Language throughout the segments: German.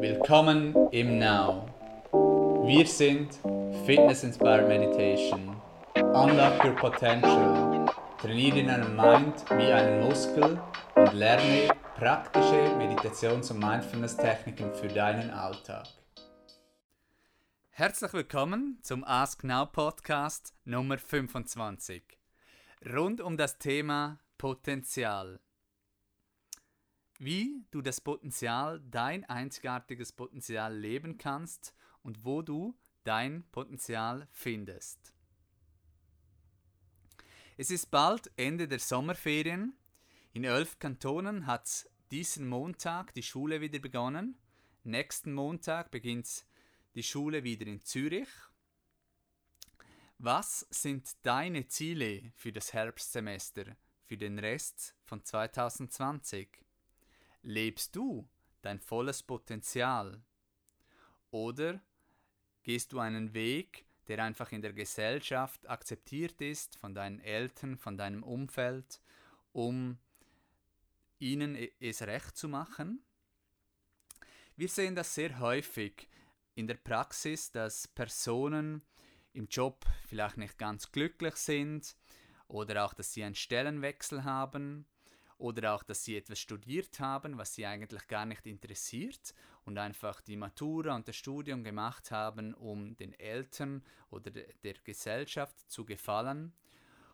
Willkommen im Now. Wir sind Fitness Inspired Meditation. Unlock your potential. Trainiere deinen Mind wie einen Muskel und lerne praktische Meditations- und Mindfulness-Techniken für deinen Alltag. Herzlich willkommen zum Ask Now Podcast Nummer 25. Rund um das Thema Potenzial wie du das Potenzial, dein einzigartiges Potenzial leben kannst und wo du dein Potenzial findest. Es ist bald Ende der Sommerferien. In elf Kantonen hat diesen Montag die Schule wieder begonnen. Nächsten Montag beginnt die Schule wieder in Zürich. Was sind deine Ziele für das Herbstsemester, für den Rest von 2020? Lebst du dein volles Potenzial? Oder gehst du einen Weg, der einfach in der Gesellschaft akzeptiert ist, von deinen Eltern, von deinem Umfeld, um ihnen es recht zu machen? Wir sehen das sehr häufig in der Praxis, dass Personen im Job vielleicht nicht ganz glücklich sind oder auch, dass sie einen Stellenwechsel haben oder auch, dass sie etwas studiert haben, was sie eigentlich gar nicht interessiert und einfach die Matura und das Studium gemacht haben, um den Eltern oder der Gesellschaft zu gefallen.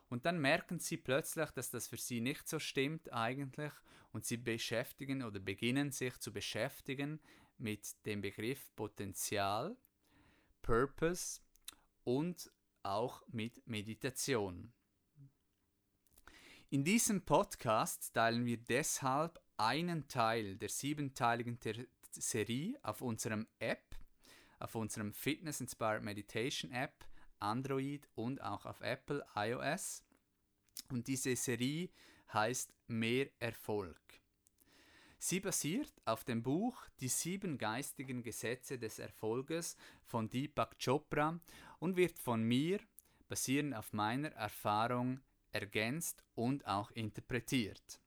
Und dann merken sie plötzlich, dass das für sie nicht so stimmt eigentlich und sie beschäftigen oder beginnen sich zu beschäftigen mit dem Begriff Potenzial, Purpose und auch mit Meditation. In diesem Podcast teilen wir deshalb einen Teil der siebenteiligen Serie auf unserem App, auf unserem Fitness Inspired Meditation App, Android und auch auf Apple iOS. Und diese Serie heißt Mehr Erfolg. Sie basiert auf dem Buch Die sieben geistigen Gesetze des Erfolges von Deepak Chopra und wird von mir, basierend auf meiner Erfahrung, ergänzt und auch interpretiert.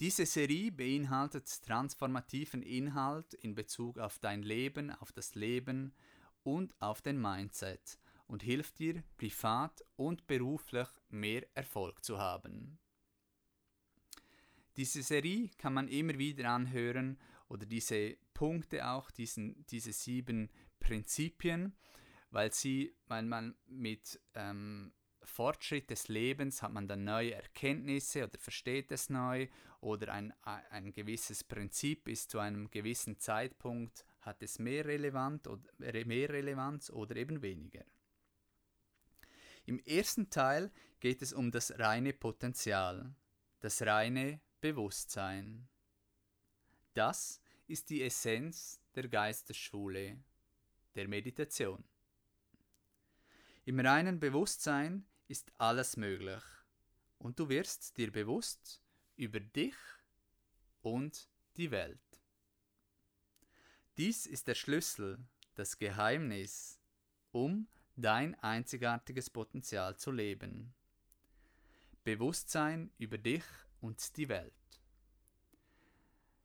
Diese Serie beinhaltet transformativen Inhalt in Bezug auf dein Leben, auf das Leben und auf den Mindset und hilft dir, privat und beruflich mehr Erfolg zu haben. Diese Serie kann man immer wieder anhören oder diese Punkte auch, diesen, diese sieben Prinzipien, weil sie, weil man mit ähm, Fortschritt des Lebens hat man dann neue Erkenntnisse oder versteht es neu oder ein, ein gewisses Prinzip ist zu einem gewissen Zeitpunkt, hat es mehr, relevant oder, mehr Relevanz oder eben weniger. Im ersten Teil geht es um das reine Potenzial, das reine Bewusstsein. Das ist die Essenz der Geistesschule, der Meditation. Im reinen Bewusstsein ist alles möglich und du wirst dir bewusst über dich und die Welt. Dies ist der Schlüssel, das Geheimnis, um dein einzigartiges Potenzial zu leben. Bewusstsein über dich und die Welt.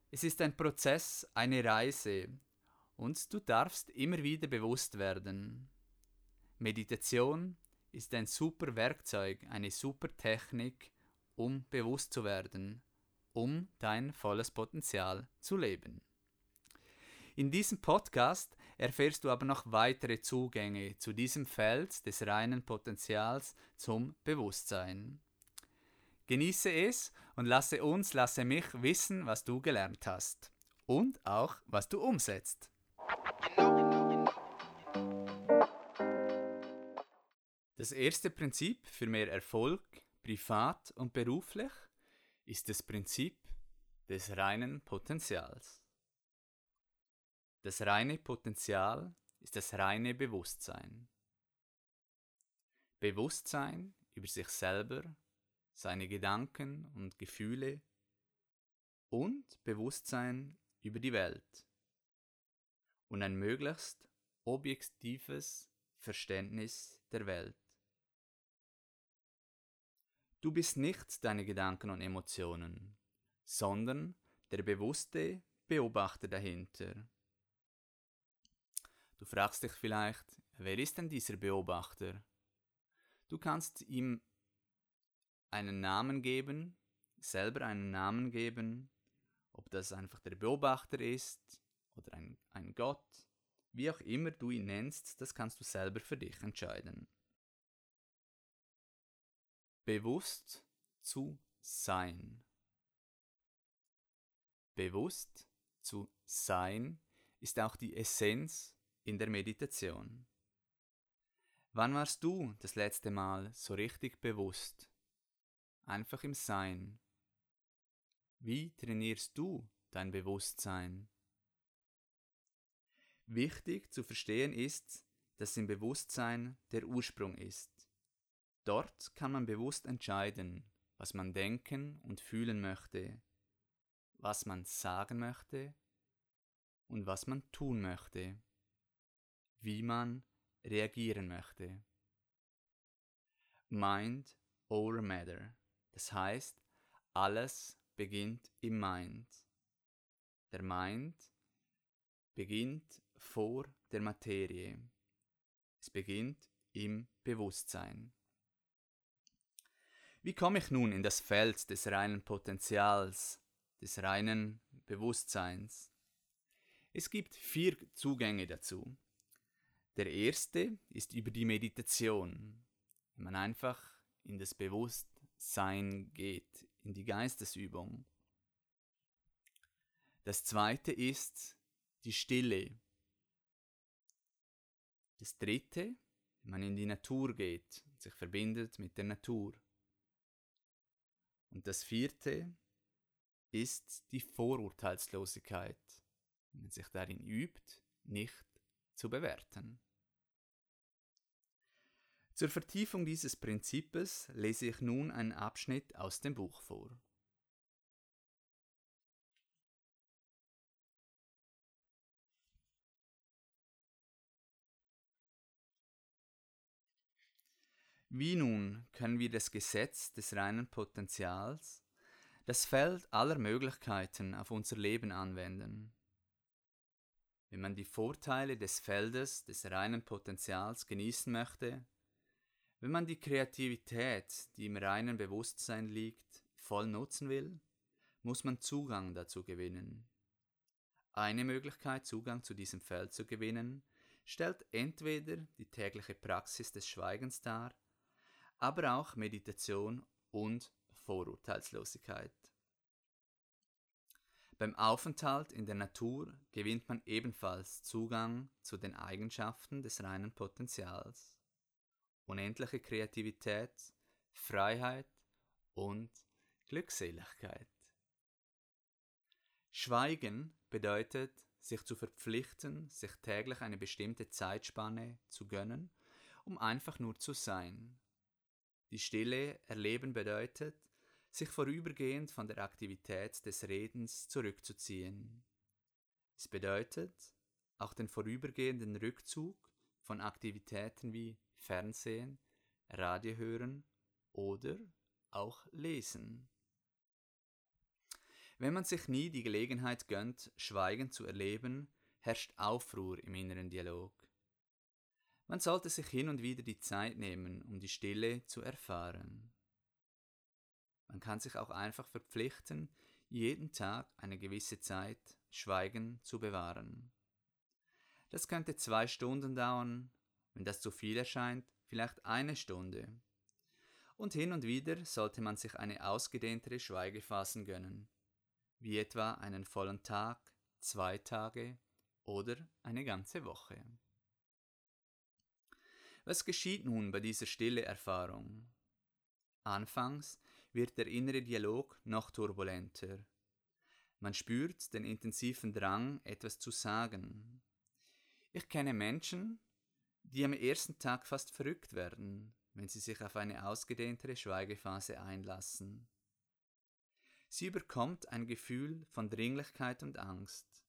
Es ist ein Prozess, eine Reise, und du darfst immer wieder bewusst werden. Meditation ist ein super Werkzeug, eine super Technik, um bewusst zu werden, um dein volles Potenzial zu leben. In diesem Podcast erfährst du aber noch weitere Zugänge zu diesem Feld des reinen Potenzials zum Bewusstsein. Genieße es und lasse uns, lasse mich wissen, was du gelernt hast und auch, was du umsetzt. Das erste Prinzip für mehr Erfolg, privat und beruflich, ist das Prinzip des reinen Potenzials. Das reine Potenzial ist das reine Bewusstsein. Bewusstsein über sich selber, seine Gedanken und Gefühle und Bewusstsein über die Welt und ein möglichst objektives Verständnis der Welt. Du bist nicht deine Gedanken und Emotionen, sondern der bewusste, Beobachter dahinter. Du fragst dich vielleicht, wer ist denn dieser Beobachter? Du kannst ihm einen Namen geben, selber einen Namen geben, ob das einfach der Beobachter ist oder ein, ein Gott, wie auch immer du ihn nennst, das kannst du selber für dich entscheiden. Bewusst zu sein. Bewusst zu sein ist auch die Essenz in der Meditation. Wann warst du das letzte Mal so richtig bewusst? Einfach im Sein. Wie trainierst du dein Bewusstsein? Wichtig zu verstehen ist, dass im Bewusstsein der Ursprung ist. Dort kann man bewusst entscheiden, was man denken und fühlen möchte, was man sagen möchte und was man tun möchte, wie man reagieren möchte. Mind over Matter, das heißt, alles beginnt im Mind. Der Mind beginnt vor der Materie. Es beginnt im Bewusstsein. Wie komme ich nun in das Feld des reinen Potenzials, des reinen Bewusstseins? Es gibt vier Zugänge dazu. Der erste ist über die Meditation, wenn man einfach in das Bewusstsein geht, in die Geistesübung. Das zweite ist die Stille. Das dritte, wenn man in die Natur geht, sich verbindet mit der Natur. Und das vierte ist die Vorurteilslosigkeit, wenn man sich darin übt, nicht zu bewerten. Zur Vertiefung dieses Prinzips lese ich nun einen Abschnitt aus dem Buch vor. Wie nun können wir das Gesetz des reinen Potenzials, das Feld aller Möglichkeiten auf unser Leben anwenden? Wenn man die Vorteile des Feldes des reinen Potenzials genießen möchte, wenn man die Kreativität, die im reinen Bewusstsein liegt, voll nutzen will, muss man Zugang dazu gewinnen. Eine Möglichkeit, Zugang zu diesem Feld zu gewinnen, stellt entweder die tägliche Praxis des Schweigens dar, aber auch Meditation und Vorurteilslosigkeit. Beim Aufenthalt in der Natur gewinnt man ebenfalls Zugang zu den Eigenschaften des reinen Potenzials. Unendliche Kreativität, Freiheit und Glückseligkeit. Schweigen bedeutet, sich zu verpflichten, sich täglich eine bestimmte Zeitspanne zu gönnen, um einfach nur zu sein, die Stille erleben bedeutet, sich vorübergehend von der Aktivität des Redens zurückzuziehen. Es bedeutet auch den vorübergehenden Rückzug von Aktivitäten wie Fernsehen, Radio hören oder auch lesen. Wenn man sich nie die Gelegenheit gönnt, Schweigen zu erleben, herrscht Aufruhr im inneren Dialog. Man sollte sich hin und wieder die Zeit nehmen, um die Stille zu erfahren. Man kann sich auch einfach verpflichten, jeden Tag eine gewisse Zeit Schweigen zu bewahren. Das könnte zwei Stunden dauern, wenn das zu viel erscheint, vielleicht eine Stunde. Und hin und wieder sollte man sich eine ausgedehntere Schweigephasen gönnen, wie etwa einen vollen Tag, zwei Tage oder eine ganze Woche. Was geschieht nun bei dieser stille Erfahrung? Anfangs wird der innere Dialog noch turbulenter. Man spürt den intensiven Drang, etwas zu sagen. Ich kenne Menschen, die am ersten Tag fast verrückt werden, wenn sie sich auf eine ausgedehntere Schweigephase einlassen. Sie überkommt ein Gefühl von Dringlichkeit und Angst.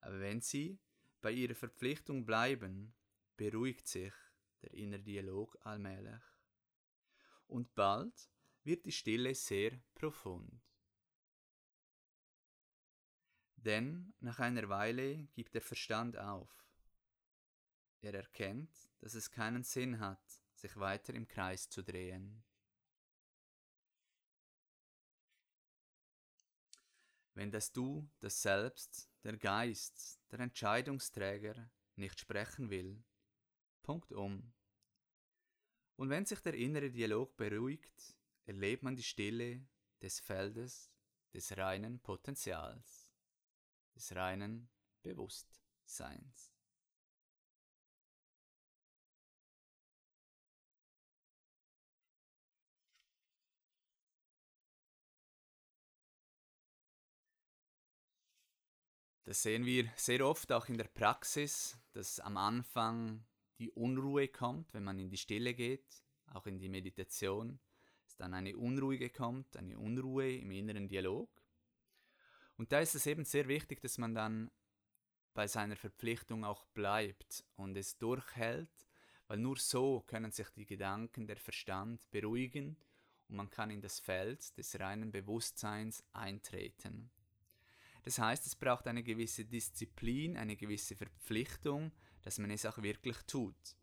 Aber wenn sie bei ihrer Verpflichtung bleiben, beruhigt sich der innere Dialog allmählich. Und bald wird die Stille sehr profund. Denn nach einer Weile gibt der Verstand auf. Er erkennt, dass es keinen Sinn hat, sich weiter im Kreis zu drehen. Wenn das Du, das Selbst, der Geist, der Entscheidungsträger nicht sprechen will, Punkt um. Und wenn sich der innere Dialog beruhigt, erlebt man die Stille des Feldes des reinen Potenzials, des reinen Bewusstseins. Das sehen wir sehr oft auch in der Praxis, dass am Anfang die Unruhe kommt, wenn man in die Stille geht, auch in die Meditation, dass dann eine Unruhe kommt, eine Unruhe im inneren Dialog. Und da ist es eben sehr wichtig, dass man dann bei seiner Verpflichtung auch bleibt und es durchhält, weil nur so können sich die Gedanken, der Verstand beruhigen und man kann in das Feld des reinen Bewusstseins eintreten. Das heißt, es braucht eine gewisse Disziplin, eine gewisse Verpflichtung, dass man es auch wirklich tut.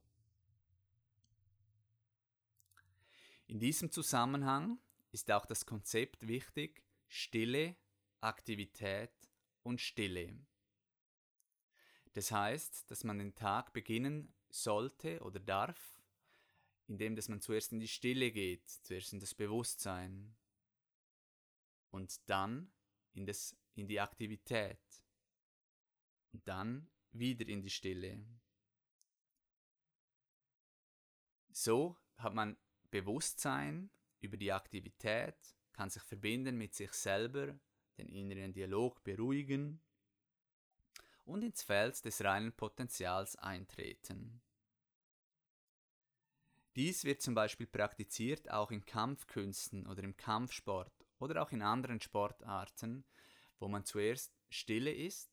In diesem Zusammenhang ist auch das Konzept wichtig Stille, Aktivität und Stille. Das heißt, dass man den Tag beginnen sollte oder darf, indem dass man zuerst in die Stille geht, zuerst in das Bewusstsein und dann in, das, in die Aktivität und dann wieder in die Stille. So hat man Bewusstsein über die Aktivität, kann sich verbinden mit sich selber, den inneren Dialog beruhigen und ins Feld des reinen Potenzials eintreten. Dies wird zum Beispiel praktiziert auch in Kampfkünsten oder im Kampfsport oder auch in anderen Sportarten, wo man zuerst stille ist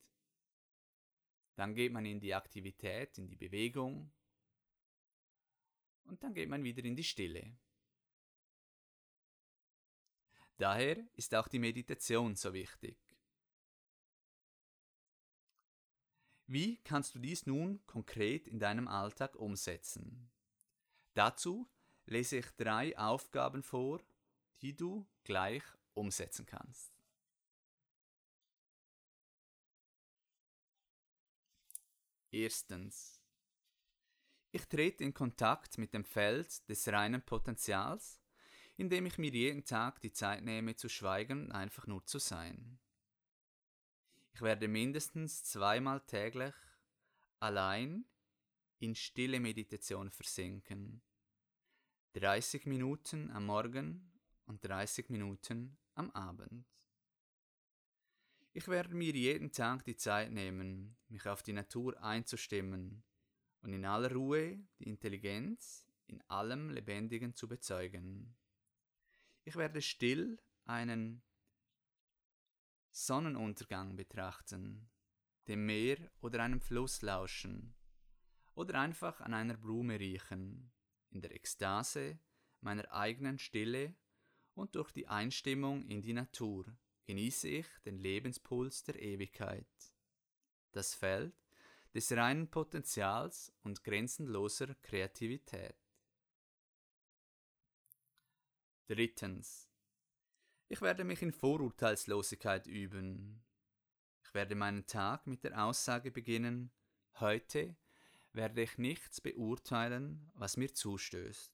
dann geht man in die Aktivität, in die Bewegung und dann geht man wieder in die Stille. Daher ist auch die Meditation so wichtig. Wie kannst du dies nun konkret in deinem Alltag umsetzen? Dazu lese ich drei Aufgaben vor, die du gleich umsetzen kannst. Erstens. Ich trete in Kontakt mit dem Feld des reinen Potenzials, indem ich mir jeden Tag die Zeit nehme zu schweigen und einfach nur zu sein. Ich werde mindestens zweimal täglich allein in stille Meditation versinken. 30 Minuten am Morgen und 30 Minuten am Abend. Ich werde mir jeden Tag die Zeit nehmen, mich auf die Natur einzustimmen und in aller Ruhe die Intelligenz in allem Lebendigen zu bezeugen. Ich werde still einen Sonnenuntergang betrachten, dem Meer oder einem Fluss lauschen oder einfach an einer Blume riechen, in der Ekstase meiner eigenen Stille und durch die Einstimmung in die Natur genieße ich den Lebenspuls der Ewigkeit. Das Feld des reinen Potenzials und grenzenloser Kreativität. Drittens. Ich werde mich in Vorurteilslosigkeit üben. Ich werde meinen Tag mit der Aussage beginnen, heute werde ich nichts beurteilen, was mir zustößt,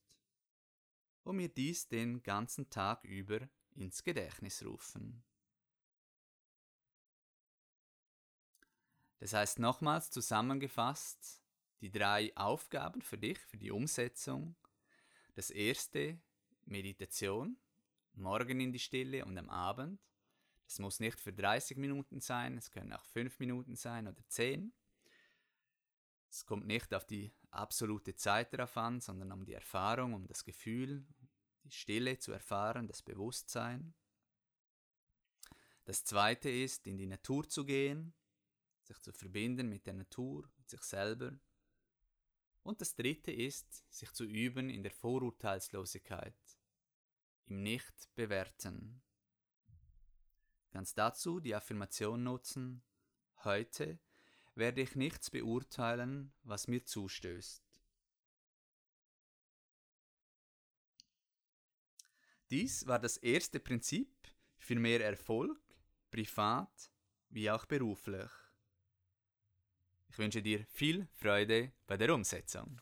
und mir dies den ganzen Tag über ins Gedächtnis rufen. Das heißt nochmals zusammengefasst, die drei Aufgaben für dich, für die Umsetzung. Das erste, Meditation, morgen in die Stille und am Abend. Das muss nicht für 30 Minuten sein, es können auch 5 Minuten sein oder 10. Es kommt nicht auf die absolute Zeit darauf an, sondern um die Erfahrung, um das Gefühl, die Stille zu erfahren, das Bewusstsein. Das zweite ist, in die Natur zu gehen, sich zu verbinden mit der Natur, mit sich selber. Und das dritte ist, sich zu üben in der Vorurteilslosigkeit, im Nicht-Bewerten. Kannst dazu die Affirmation nutzen, heute werde ich nichts beurteilen, was mir zustößt. Dies war das erste Prinzip für mehr Erfolg, privat wie auch beruflich. Ich wünsche dir viel Freude bei der Umsetzung.